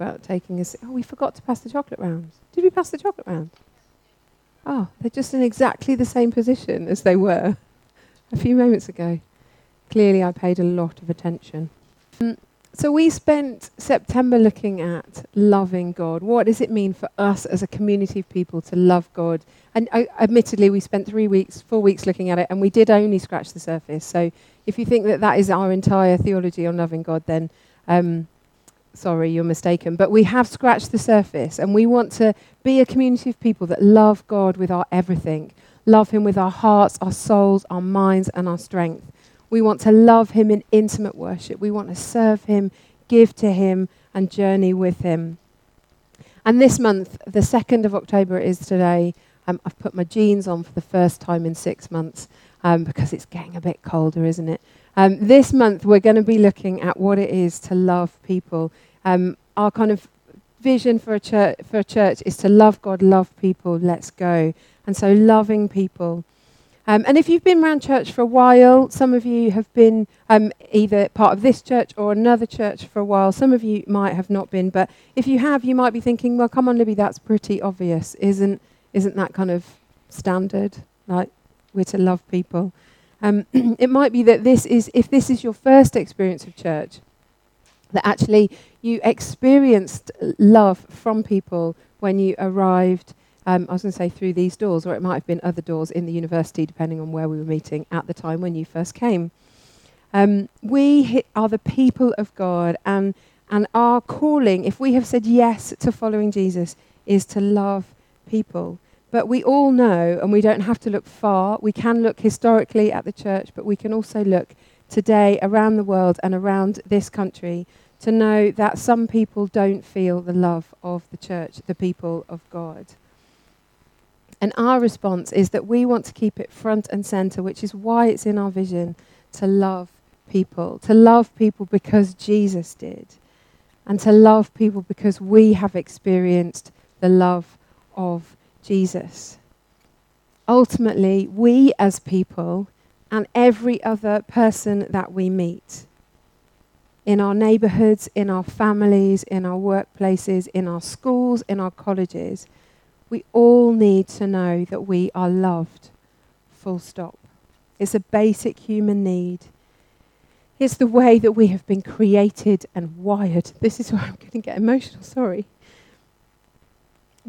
about taking us. Oh, we forgot to pass the chocolate round. Did we pass the chocolate round? Oh, they're just in exactly the same position as they were a few moments ago. Clearly, I paid a lot of attention. Um, so, we spent September looking at loving God. What does it mean for us as a community of people to love God? And admittedly, we spent three weeks, four weeks looking at it, and we did only scratch the surface. So, if you think that that is our entire theology on loving God, then um, sorry, you're mistaken. But we have scratched the surface, and we want to be a community of people that love God with our everything, love Him with our hearts, our souls, our minds, and our strength. We want to love Him in intimate worship. We want to serve Him, give to Him, and journey with Him. And this month, the 2nd of October is today. Um, I've put my jeans on for the first time in six months um, because it's getting a bit colder, isn't it? Um, this month, we're going to be looking at what it is to love people. Um, our kind of vision for a, church, for a church is to love God, love people, let's go. And so, loving people. Um, and if you've been around church for a while, some of you have been um, either part of this church or another church for a while. Some of you might have not been, but if you have, you might be thinking, "Well, come on, Libby, that's pretty obvious, isn't? Isn't that kind of standard? Like we're to love people." Um, it might be that this is, if this is your first experience of church, that actually you experienced love from people when you arrived. Um, I was going to say through these doors, or it might have been other doors in the university, depending on where we were meeting at the time when you first came. Um, we are the people of God, and, and our calling, if we have said yes to following Jesus, is to love people. But we all know, and we don't have to look far, we can look historically at the church, but we can also look today around the world and around this country to know that some people don't feel the love of the church, the people of God. And our response is that we want to keep it front and center, which is why it's in our vision to love people, to love people because Jesus did, and to love people because we have experienced the love of Jesus. Ultimately, we as people and every other person that we meet in our neighborhoods, in our families, in our workplaces, in our schools, in our colleges, we all need to know that we are loved. Full stop. It's a basic human need. It's the way that we have been created and wired. This is where I'm going to get emotional, sorry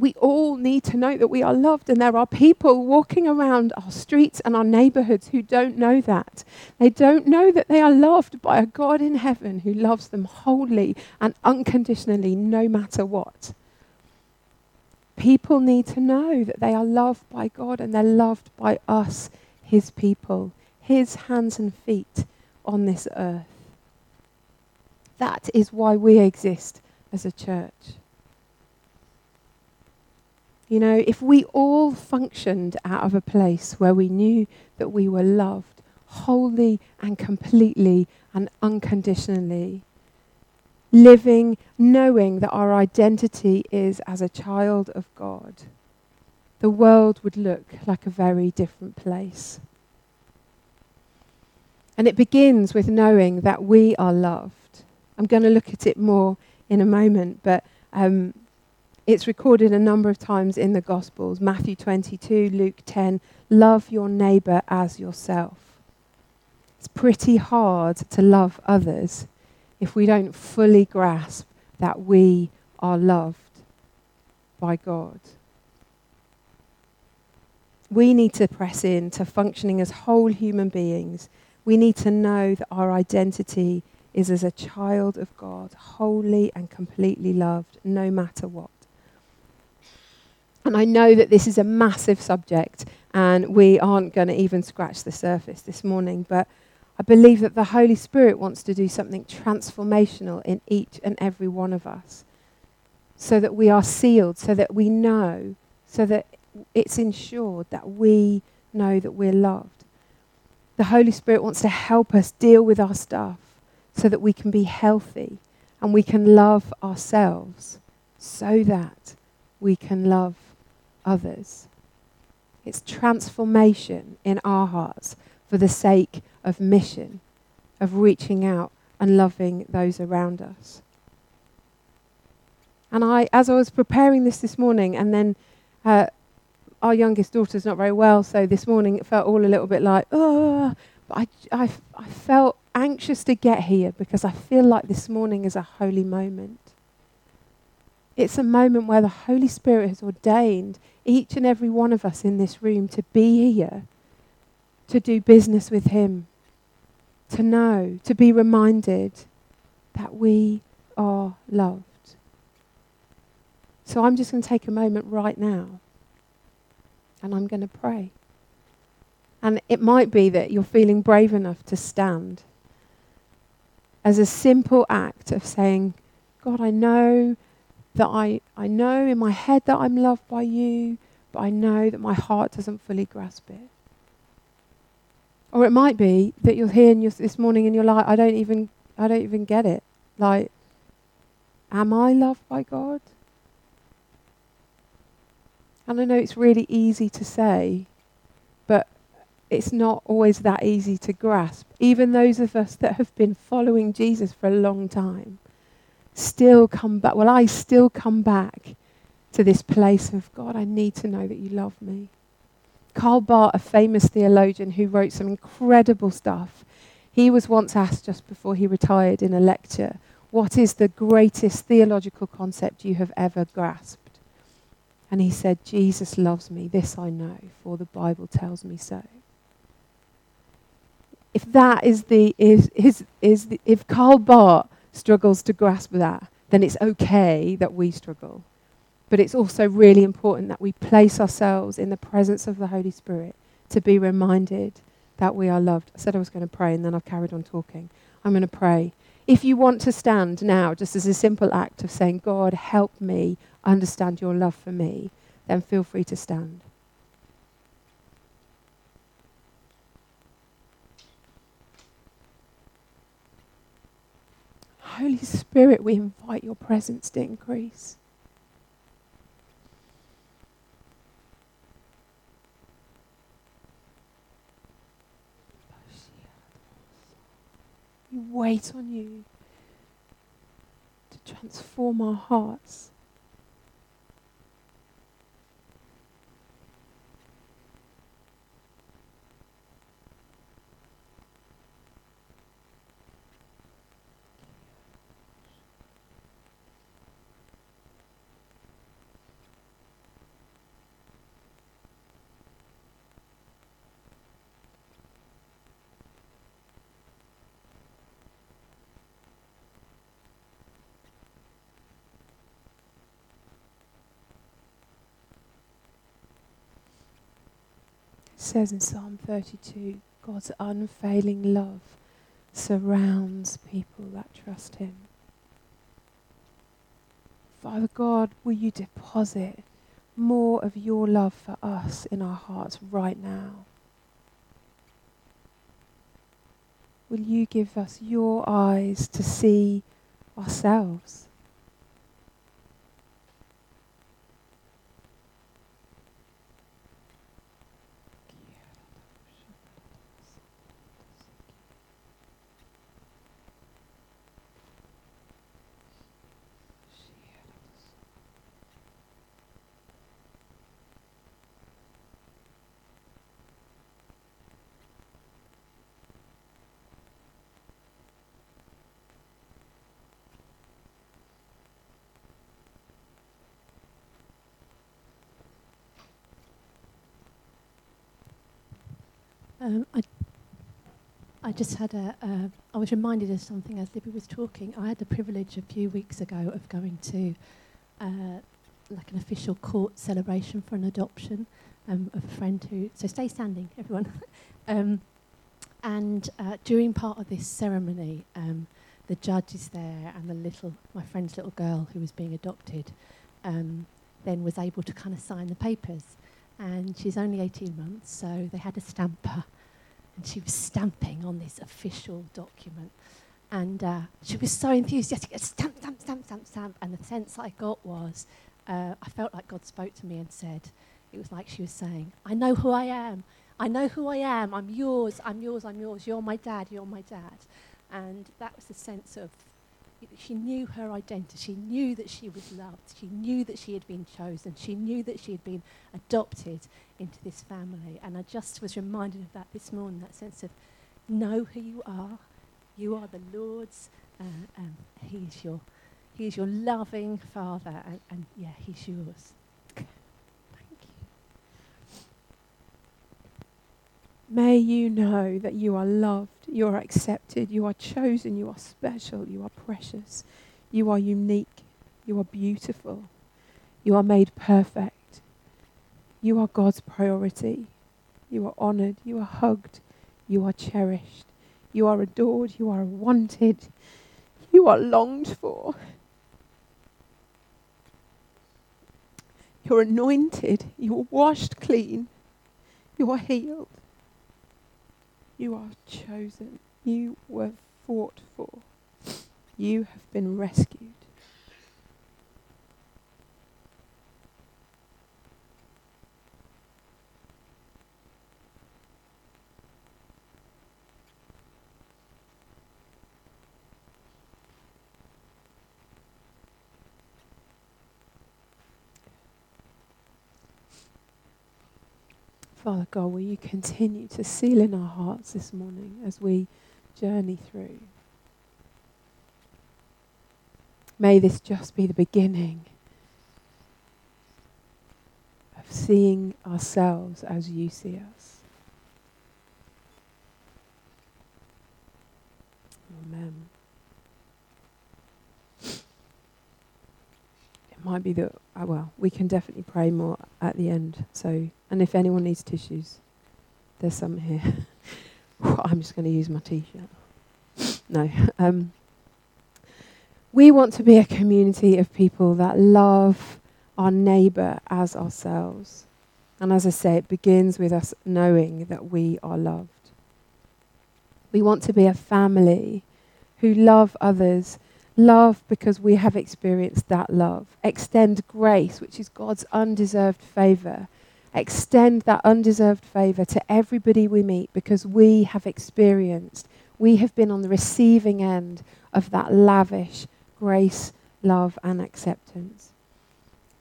we all need to know that we are loved, and there are people walking around our streets and our neighborhoods who don't know that. They don't know that they are loved by a God in heaven who loves them wholly and unconditionally, no matter what. People need to know that they are loved by God and they're loved by us, His people, His hands and feet on this earth. That is why we exist as a church. You know, if we all functioned out of a place where we knew that we were loved wholly and completely and unconditionally, living knowing that our identity is as a child of God, the world would look like a very different place. And it begins with knowing that we are loved. I'm going to look at it more in a moment, but um, it's recorded a number of times in the Gospels Matthew 22, Luke 10. Love your neighbor as yourself. It's pretty hard to love others if we don't fully grasp that we are loved by God. We need to press in to functioning as whole human beings. We need to know that our identity is as a child of God, wholly and completely loved, no matter what. And I know that this is a massive subject and we aren't going to even scratch the surface this morning, but I believe that the Holy Spirit wants to do something transformational in each and every one of us so that we are sealed, so that we know, so that it's ensured that we know that we're loved. The Holy Spirit wants to help us deal with our stuff so that we can be healthy and we can love ourselves so that we can love others. It's transformation in our hearts for the sake of mission, of reaching out and loving those around us. And I, as I was preparing this this morning, and then uh, our youngest daughter's not very well, so this morning it felt all a little bit like, oh, but I, I, I felt anxious to get here because I feel like this morning is a holy moment. It's a moment where the Holy Spirit has ordained each and every one of us in this room to be here, to do business with Him, to know, to be reminded that we are loved. So I'm just going to take a moment right now and I'm going to pray. And it might be that you're feeling brave enough to stand as a simple act of saying, God, I know that I, I know in my head that I'm loved by you, but I know that my heart doesn't fully grasp it. Or it might be that you're here and you're this morning and you're like, I don't even I don't even get it. Like, am I loved by God? And I know it's really easy to say, but it's not always that easy to grasp. Even those of us that have been following Jesus for a long time still come back. Well, I still come back to this place of God, I need to know that you love me. Karl Barth, a famous theologian who wrote some incredible stuff, he was once asked just before he retired in a lecture, What is the greatest theological concept you have ever grasped? And he said, Jesus loves me, this I know, for the Bible tells me so. If that is the, is, is, is the, if Karl Barth struggles to grasp that, then it's okay that we struggle. But it's also really important that we place ourselves in the presence of the Holy Spirit to be reminded that we are loved. I said I was going to pray and then I've carried on talking. I'm going to pray. If you want to stand now, just as a simple act of saying, God, help me understand your love for me, then feel free to stand. Holy Spirit, we invite your presence to increase. We wait on you to transform our hearts. Says in Psalm 32 God's unfailing love surrounds people that trust Him. Father God, will you deposit more of your love for us in our hearts right now? Will you give us your eyes to see ourselves? Um, I, I just had a, uh, I was reminded of something as Libby was talking. I had the privilege a few weeks ago of going to uh, like an official court celebration for an adoption um, of a friend who, so stay standing, everyone. um, and uh, during part of this ceremony, um, the judge is there and the little, my friend's little girl who was being adopted, um, then was able to kind of sign the papers and she's only 18 months, so they had a stamper, and she was stamping on this official document. And uh, she was so enthusiastic, stamp, stamp, stamp, stamp, stamp. And the sense I got was, uh, I felt like God spoke to me and said, it was like she was saying, I know who I am. I know who I am. I'm yours. I'm yours. I'm yours. You're my dad. You're my dad. And that was the sense of she knew her identity. She knew that she was loved. She knew that she had been chosen. She knew that she had been adopted into this family. And I just was reminded of that this morning that sense of know who you are. You are the Lord's. Uh, um, he's your, he's your loving Father, and, and yeah, He's yours. Thank you. May you know that you are loved, you are accepted, you are chosen, you are special, you are precious, you are unique, you are beautiful, you are made perfect, you are God's priority, you are honored, you are hugged, you are cherished, you are adored, you are wanted, you are longed for. You're anointed, you are washed clean, you are healed. You are chosen. You were fought for. You have been rescued. Father God, will you continue to seal in our hearts this morning as we journey through? May this just be the beginning of seeing ourselves as you see us. Amen. It might be that, uh, well, we can definitely pray more at the end. So, and if anyone needs tissues, there's some here. I'm just going to use my t-shirt. No. Um, we want to be a community of people that love our neighbour as ourselves. And as I say, it begins with us knowing that we are loved. We want to be a family who love others, love because we have experienced that love, extend grace, which is God's undeserved favour, extend that undeserved favour to everybody we meet because we have experienced, we have been on the receiving end of that lavish grace, love, and acceptance.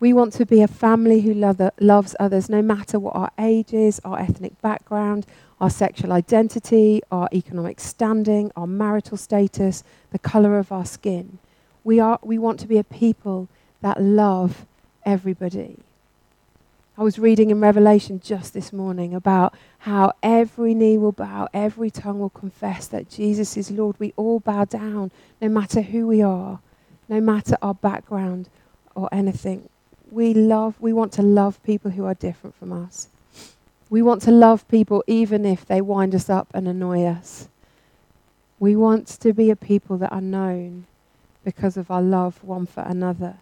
We want to be a family who love, loves others no matter what our age is, our ethnic background, our sexual identity, our economic standing, our marital status, the colour of our skin. We, are, we want to be a people that love everybody. I was reading in Revelation just this morning about how every knee will bow, every tongue will confess that Jesus is Lord. We all bow down, no matter who we are no matter our background or anything. We love, we want to love people who are different from us. We want to love people even if they wind us up and annoy us. We want to be a people that are known because of our love one for another,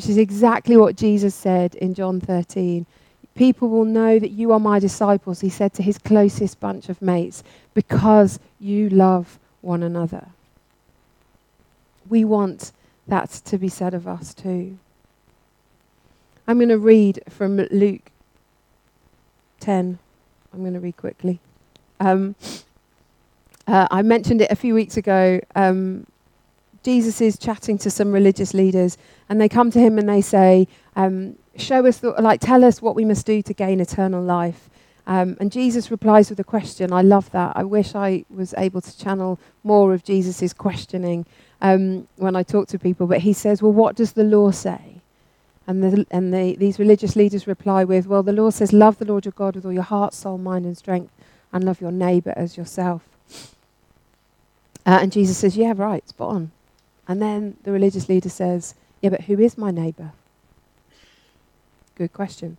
which is exactly what Jesus said in John 13. People will know that you are my disciples, he said to his closest bunch of mates, because you love one another. We want that to be said of us too. I'm going to read from Luke 10. I'm going to read quickly. Um, uh, I mentioned it a few weeks ago. Um, Jesus is chatting to some religious leaders, and they come to him and they say, um, "Show us, the, like, tell us what we must do to gain eternal life." Um, and Jesus replies with a question. I love that. I wish I was able to channel more of Jesus' questioning um, when I talk to people, but he says, Well, what does the law say? And, the, and the, these religious leaders reply with, Well, the law says, Love the Lord your God with all your heart, soul, mind, and strength, and love your neighbor as yourself. Uh, and Jesus says, Yeah, right, spot on. And then the religious leader says, Yeah, but who is my neighbor? Good question.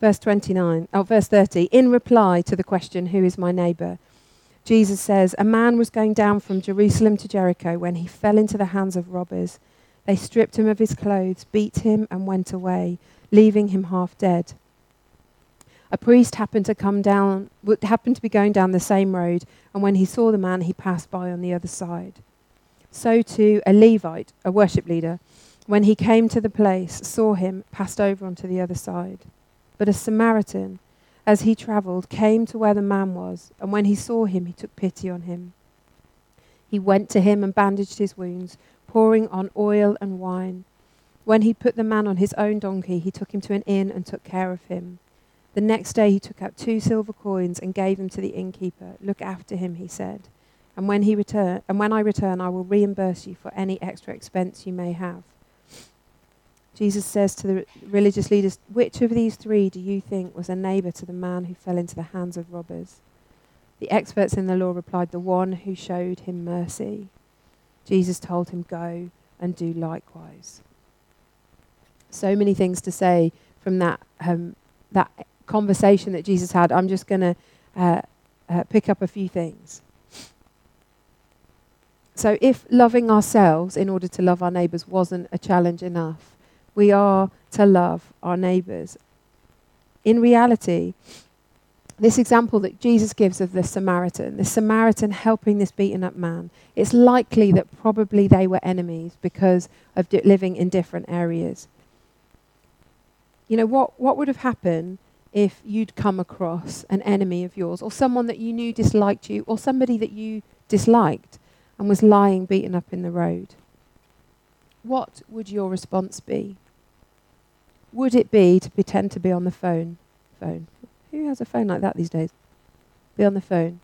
Verse 29, oh, verse 30. In reply to the question, Who is my neighbor? Jesus says, A man was going down from Jerusalem to Jericho when he fell into the hands of robbers. They stripped him of his clothes, beat him, and went away, leaving him half dead. A priest happened to come down, happened to be going down the same road, and when he saw the man, he passed by on the other side. So too a Levite, a worship leader, when he came to the place, saw him, passed over onto the other side. But a Samaritan, as he travelled, came to where the man was, and when he saw him, he took pity on him. He went to him and bandaged his wounds pouring on oil and wine. When he put the man on his own donkey, he took him to an inn and took care of him. The next day he took out two silver coins and gave them to the innkeeper. Look after him, he said. And when he return and when I return I will reimburse you for any extra expense you may have. Jesus says to the religious leaders, Which of these three do you think was a neighbor to the man who fell into the hands of robbers? The experts in the law replied, The one who showed him mercy. Jesus told him, Go and do likewise so many things to say from that um, that conversation that Jesus had. I'm just going to uh, uh, pick up a few things. So, if loving ourselves in order to love our neighbours wasn't a challenge enough, we are to love our neighbours. In reality, this example that Jesus gives of the Samaritan, the Samaritan helping this beaten up man, it's likely that probably they were enemies because of living in different areas. You know, what, what would have happened if you'd come across an enemy of yours or someone that you knew disliked you or somebody that you disliked and was lying beaten up in the road? What would your response be? Would it be to pretend to be on the phone? Phone. Who has a phone like that these days? Be on the phone.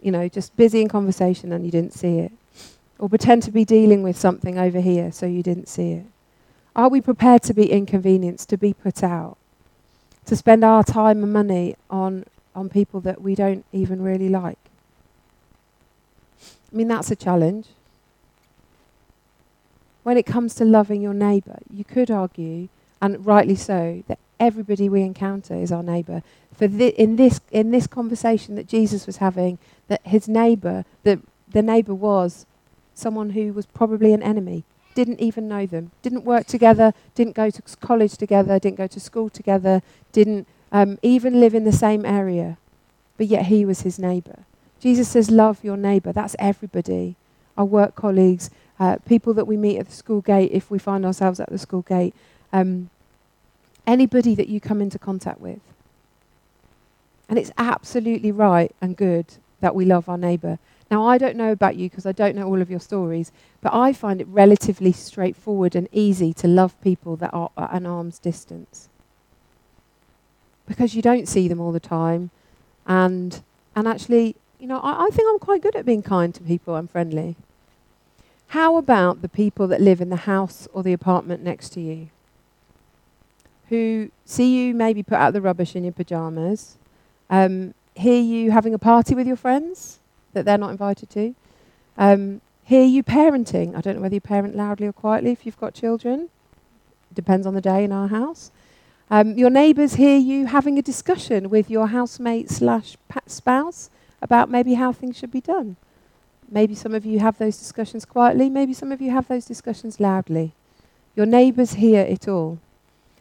You know, just busy in conversation and you didn't see it. Or pretend to be dealing with something over here so you didn't see it. Are we prepared to be inconvenienced, to be put out, to spend our time and money on, on people that we don't even really like? I mean, that's a challenge. When it comes to loving your neighbour, you could argue, and rightly so, that everybody we encounter is our neighbour. For thi- in this in this conversation that Jesus was having, that his neighbour, the the neighbour was someone who was probably an enemy didn't even know them, didn't work together, didn't go to college together, didn't go to school together, didn't um, even live in the same area, but yet he was his neighbor. Jesus says, Love your neighbor. That's everybody. Our work colleagues, uh, people that we meet at the school gate if we find ourselves at the school gate, um, anybody that you come into contact with. And it's absolutely right and good that we love our neighbor. Now, I don't know about you because I don't know all of your stories, but I find it relatively straightforward and easy to love people that are at an arm's distance. Because you don't see them all the time. And, and actually, you know, I, I think I'm quite good at being kind to people and friendly. How about the people that live in the house or the apartment next to you? Who see you maybe put out the rubbish in your pajamas, um, hear you having a party with your friends, that they're not invited to. Um, hear you parenting. I don't know whether you parent loudly or quietly if you've got children. Depends on the day in our house. Um, your neighbours hear you having a discussion with your housemate slash spouse about maybe how things should be done. Maybe some of you have those discussions quietly. Maybe some of you have those discussions loudly. Your neighbours hear it all.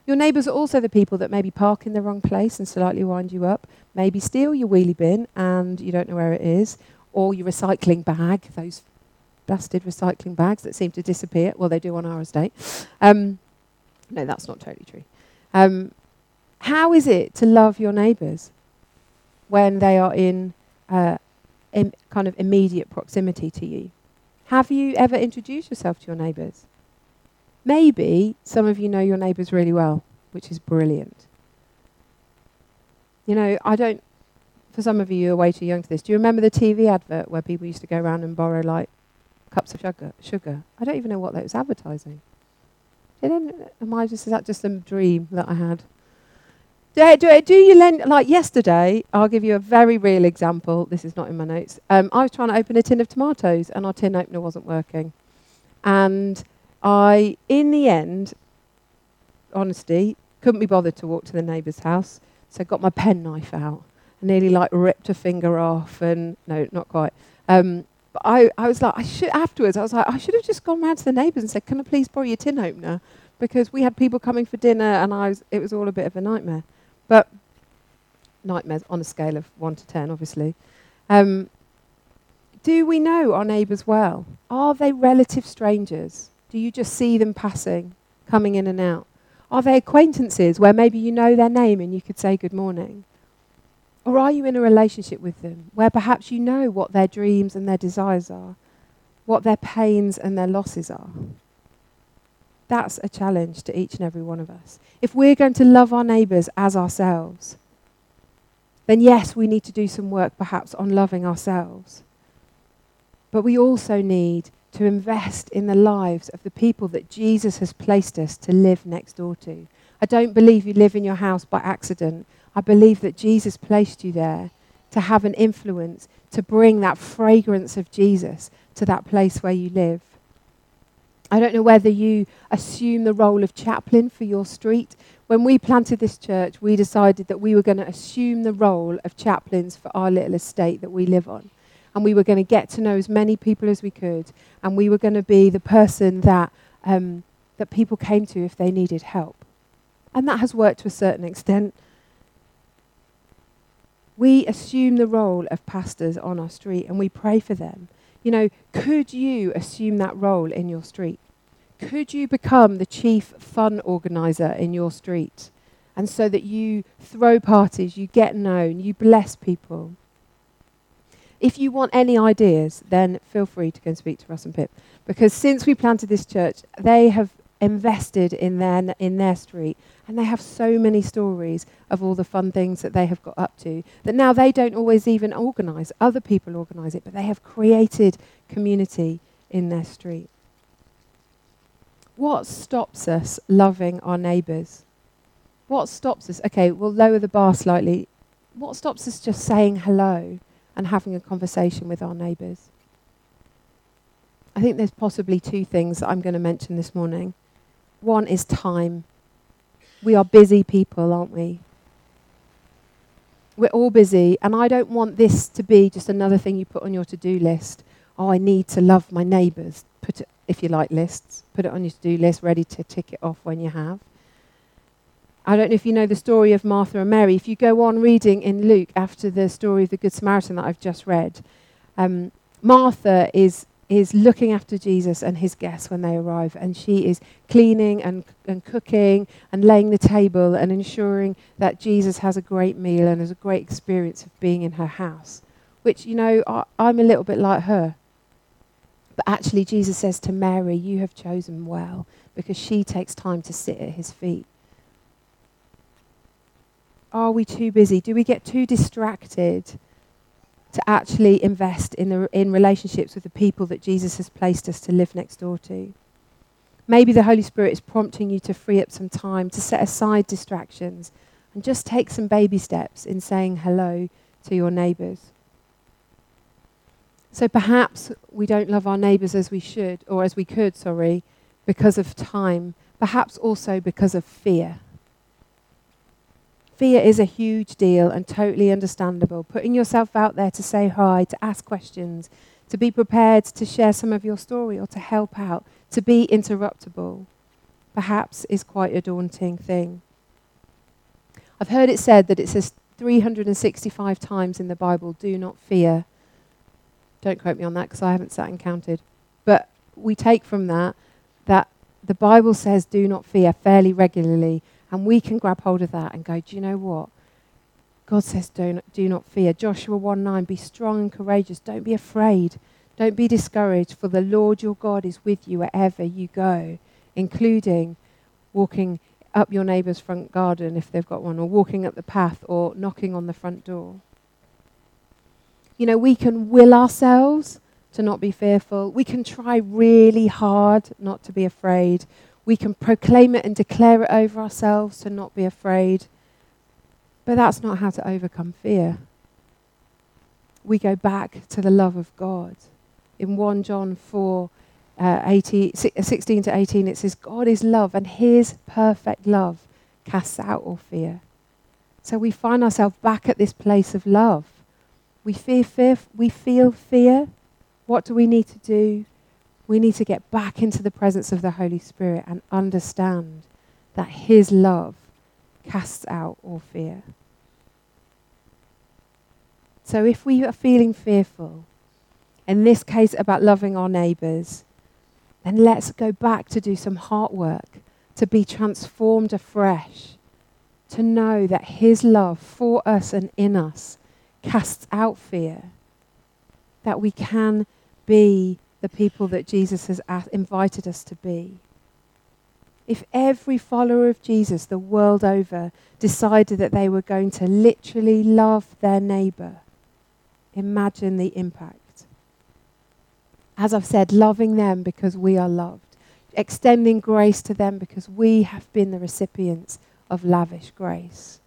Your neighbours are also the people that maybe park in the wrong place and slightly wind you up, maybe steal your wheelie bin and you don't know where it is, or your recycling bag, those blasted recycling bags that seem to disappear. Well, they do on our estate. Um, no, that's not totally true. Um, how is it to love your neighbours when they are in uh, Im- kind of immediate proximity to you? Have you ever introduced yourself to your neighbours? Maybe some of you know your neighbours really well, which is brilliant. You know, I don't for some of you, you're way too young for this. Do you remember the TV advert where people used to go around and borrow like cups of sugar? Sugar. I don't even know what that was advertising. Am I just is that just a dream that I had? Do, do, do you lend like yesterday? I'll give you a very real example. This is not in my notes. Um, I was trying to open a tin of tomatoes, and our tin opener wasn't working. And I, in the end, honesty, couldn't be bothered to walk to the neighbour's house, so I got my penknife out and nearly like ripped a finger off, and no, not quite. Um, but I, I was like, I should afterwards. I was like, I should have just gone round to the neighbours and said, "Can I please borrow your tin opener?" Because we had people coming for dinner, and I was, it was all a bit of a nightmare. But nightmares on a scale of one to ten, obviously. Um, do we know our neighbours well? Are they relative strangers? Do you just see them passing, coming in and out? Are they acquaintances where maybe you know their name and you could say good morning? Or are you in a relationship with them where perhaps you know what their dreams and their desires are? what their pains and their losses are. That's a challenge to each and every one of us. If we're going to love our neighbours as ourselves, then yes, we need to do some work perhaps on loving ourselves. But we also need to invest in the lives of the people that Jesus has placed us to live next door to. I don't believe you live in your house by accident. I believe that Jesus placed you there to have an influence, to bring that fragrance of Jesus to that place where you live. I don't know whether you assume the role of chaplain for your street. When we planted this church, we decided that we were going to assume the role of chaplains for our little estate that we live on. And we were going to get to know as many people as we could. And we were going to be the person that, um, that people came to if they needed help. And that has worked to a certain extent. We assume the role of pastors on our street and we pray for them. You know, could you assume that role in your street? Could you become the chief fun organizer in your street? And so that you throw parties, you get known, you bless people. If you want any ideas, then feel free to go and speak to Russ and Pip. Because since we planted this church, they have invested in their, in their street. And they have so many stories of all the fun things that they have got up to that now they don't always even organise. Other people organise it, but they have created community in their street. What stops us loving our neighbours? What stops us? Okay, we'll lower the bar slightly. What stops us just saying hello and having a conversation with our neighbours? I think there's possibly two things that I'm going to mention this morning. One is time. We are busy people, aren't we? We're all busy, and I don't want this to be just another thing you put on your to do list. Oh, I need to love my neighbours. Put it, if you like lists, put it on your to do list, ready to tick it off when you have. I don't know if you know the story of Martha and Mary. If you go on reading in Luke after the story of the Good Samaritan that I've just read, um, Martha is is looking after Jesus and his guests when they arrive, and she is cleaning and, and cooking and laying the table and ensuring that Jesus has a great meal and has a great experience of being in her house. Which, you know, I, I'm a little bit like her. But actually, Jesus says to Mary, You have chosen well, because she takes time to sit at his feet. Are we too busy? Do we get too distracted? to actually invest in, the, in relationships with the people that Jesus has placed us to live next door to. Maybe the Holy Spirit is prompting you to free up some time, to set aside distractions, and just take some baby steps in saying hello to your neighbours. So perhaps we don't love our neighbours as we should, or as we could, sorry, because of time, perhaps also because of fear. Fear is a huge deal and totally understandable. Putting yourself out there to say hi, to ask questions, to be prepared to share some of your story or to help out, to be interruptible, perhaps is quite a daunting thing. I've heard it said that it says 365 times in the Bible, do not fear. Don't quote me on that because I haven't sat and counted. But we take from that that the Bible says do not fear fairly regularly. And we can grab hold of that and go, do you know what? God says, do not, do not fear. Joshua 1 9, be strong and courageous. Don't be afraid. Don't be discouraged, for the Lord your God is with you wherever you go, including walking up your neighbour's front garden if they've got one, or walking up the path, or knocking on the front door. You know, we can will ourselves to not be fearful. We can try really hard not to be afraid. We can proclaim it and declare it over ourselves to not be afraid. But that's not how to overcome fear. We go back to the love of God. In 1 John 4, uh, 18, 16 to 18, it says, God is love, and his perfect love casts out all fear. So we find ourselves back at this place of love. We, fear, fear, we feel fear. What do we need to do? we need to get back into the presence of the Holy Spirit and understand that His love casts out all fear. So if we are feeling fearful, in this case about loving our neighbours, then let's go back to do some heart work, to be transformed afresh, to know that His love for us and in us casts out fear, that we can be the people that Jesus has invited us to be. If every follower of Jesus the world over decided that they were going to literally love their neighbour, imagine the impact. As I've said, loving them because we are loved, extending grace to them because we have been the recipients of lavish grace.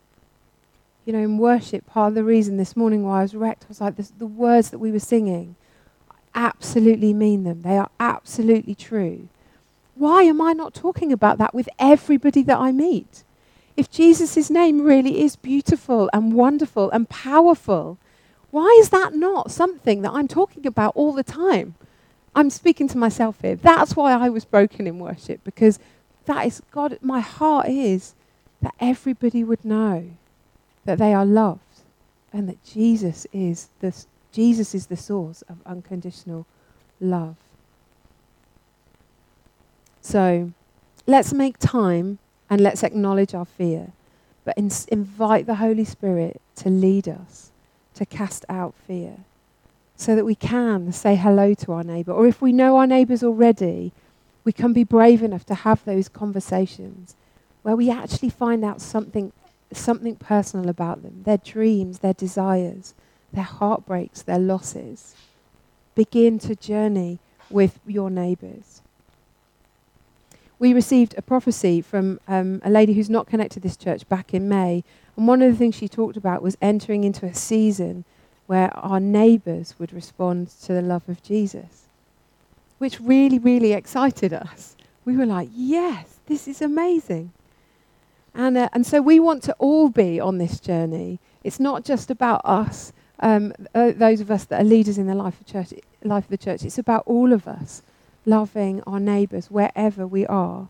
You know, in worship, part of the reason this morning why I was wrecked was like this, the words that we were singing absolutely mean them. They are absolutely true. Why am I not talking about that with everybody that I meet? If Jesus' name really is beautiful and wonderful and powerful, why is that not something that I'm talking about all the time? I'm speaking to myself here. That's why I was broken in worship, because that is God, my heart is that everybody would know that they are loved and that Jesus is the, Jesus is the source of unconditional love. So let's make time and let's acknowledge our fear, but in, invite the Holy Spirit to lead us, to cast out fear, so that we can say hello to our neighbour. Or if we know our neighbours already, we can be brave enough to have those conversations where we actually find out something, something personal about them their dreams, their desires, their heartbreaks, their losses. Begin to journey with your neighbours we received a prophecy from um, a lady who's not connected to this church back in May. And one of the things she talked about was entering into a season where our neighbours would respond to the love of Jesus, which really, really excited us. We were like, yes, this is amazing. And, uh, and so we want to all be on this journey. It's not just about us, um, uh, those of us that are leaders in the life of, church, life of the church. It's about all of us loving our neighbours wherever we are.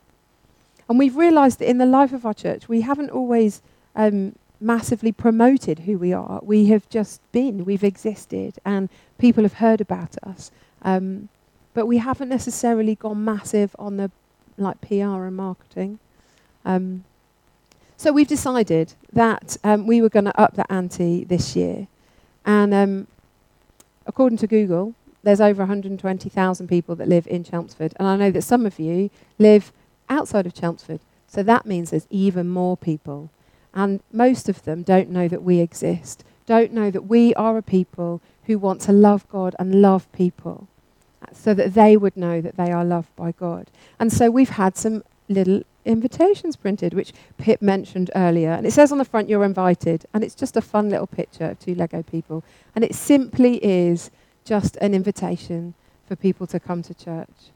And we've realised that in the life of our church, we haven't always um, massively promoted who we are. We have just been, we've existed, and people have heard about us. Um, but we haven't necessarily gone massive on the like PR and marketing. Um, so we've decided that um, we were going to up the ante this year. And um, according to Google, there's over 120,000 people that live in Chelmsford. And I know that some of you live outside of Chelmsford. So that means there's even more people. And most of them don't know that we exist, don't know that we are a people who want to love God and love people so that they would know that they are loved by God. And so we've had some little invitations printed, which Pip mentioned earlier. And it says on the front, you're invited. And it's just a fun little picture of two Lego people. And it simply is just an invitation for people to come to church.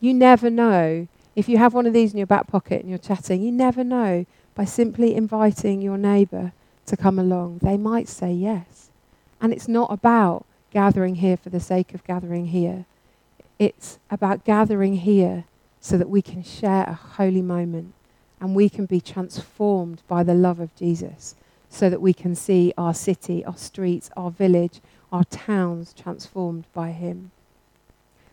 You never know. If you have one of these in your back pocket and you're chatting, you never know by simply inviting your neighbour to come along. They might say yes. And it's not about gathering here for the sake of gathering here. It's about gathering here so that we can share a holy moment and we can be transformed by the love of Jesus so that we can see our city, our streets, our village, our towns transformed by him.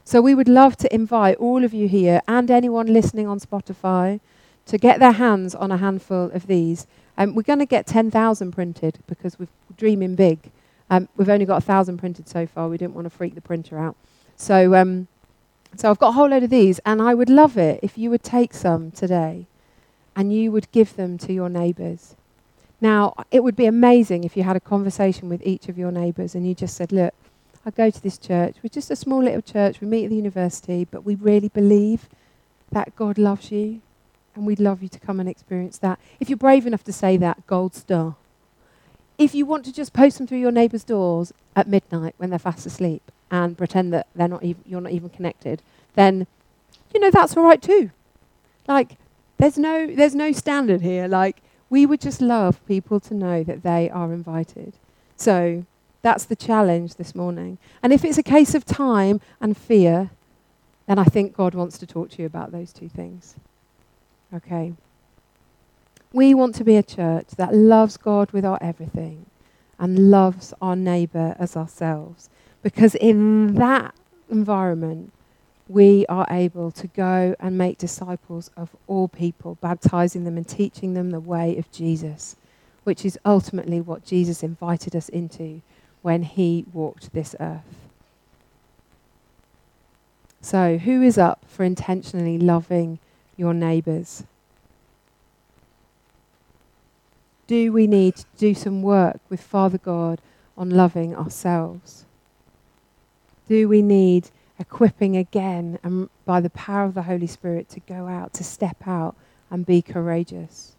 So we would love to invite all of you here and anyone listening on Spotify to get their hands on a handful of these. Um, we're going to get 10,000 printed because we're dreaming big. Um, we've only got 1,000 printed so far. We didn't want to freak the printer out. So, um, so I've got a whole load of these, and I would love it if you would take some today and you would give them to your neighbours. Now, it would be amazing if you had a conversation with each of your neighbours and you just said, Look, I go to this church. We're just a small little church. We meet at the university, but we really believe that God loves you and we'd love you to come and experience that. If you're brave enough to say that, gold star. If you want to just post them through your neighbours' doors at midnight when they're fast asleep and pretend that they're not you're not even connected, then, you know, that's all right too. Like, there's no, there's no standard here. Like, we would just love people to know that they are invited. So that's the challenge this morning. And if it's a case of time and fear, then I think God wants to talk to you about those two things. Okay. We want to be a church that loves God with our everything and loves our neighbour as ourselves. Because in that environment, we are able to go and make disciples of all people, baptizing them and teaching them the way of Jesus, which is ultimately what Jesus invited us into when he walked this earth. So, who is up for intentionally loving your neighbours? Do we need to do some work with Father God on loving ourselves? Do we need equipping again and by the power of the Holy Spirit to go out, to step out and be courageous?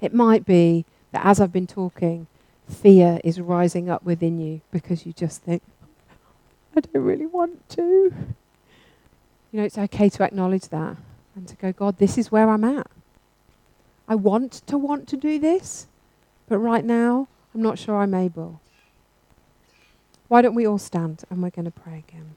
It might be that as I've been talking, fear is rising up within you because you just think, I don't really want to. You know, it's okay to acknowledge that and to go, God, this is where I'm at. I want to want to do this, but right now, I'm not sure I'm able. Why don't we all stand and we're going to pray again?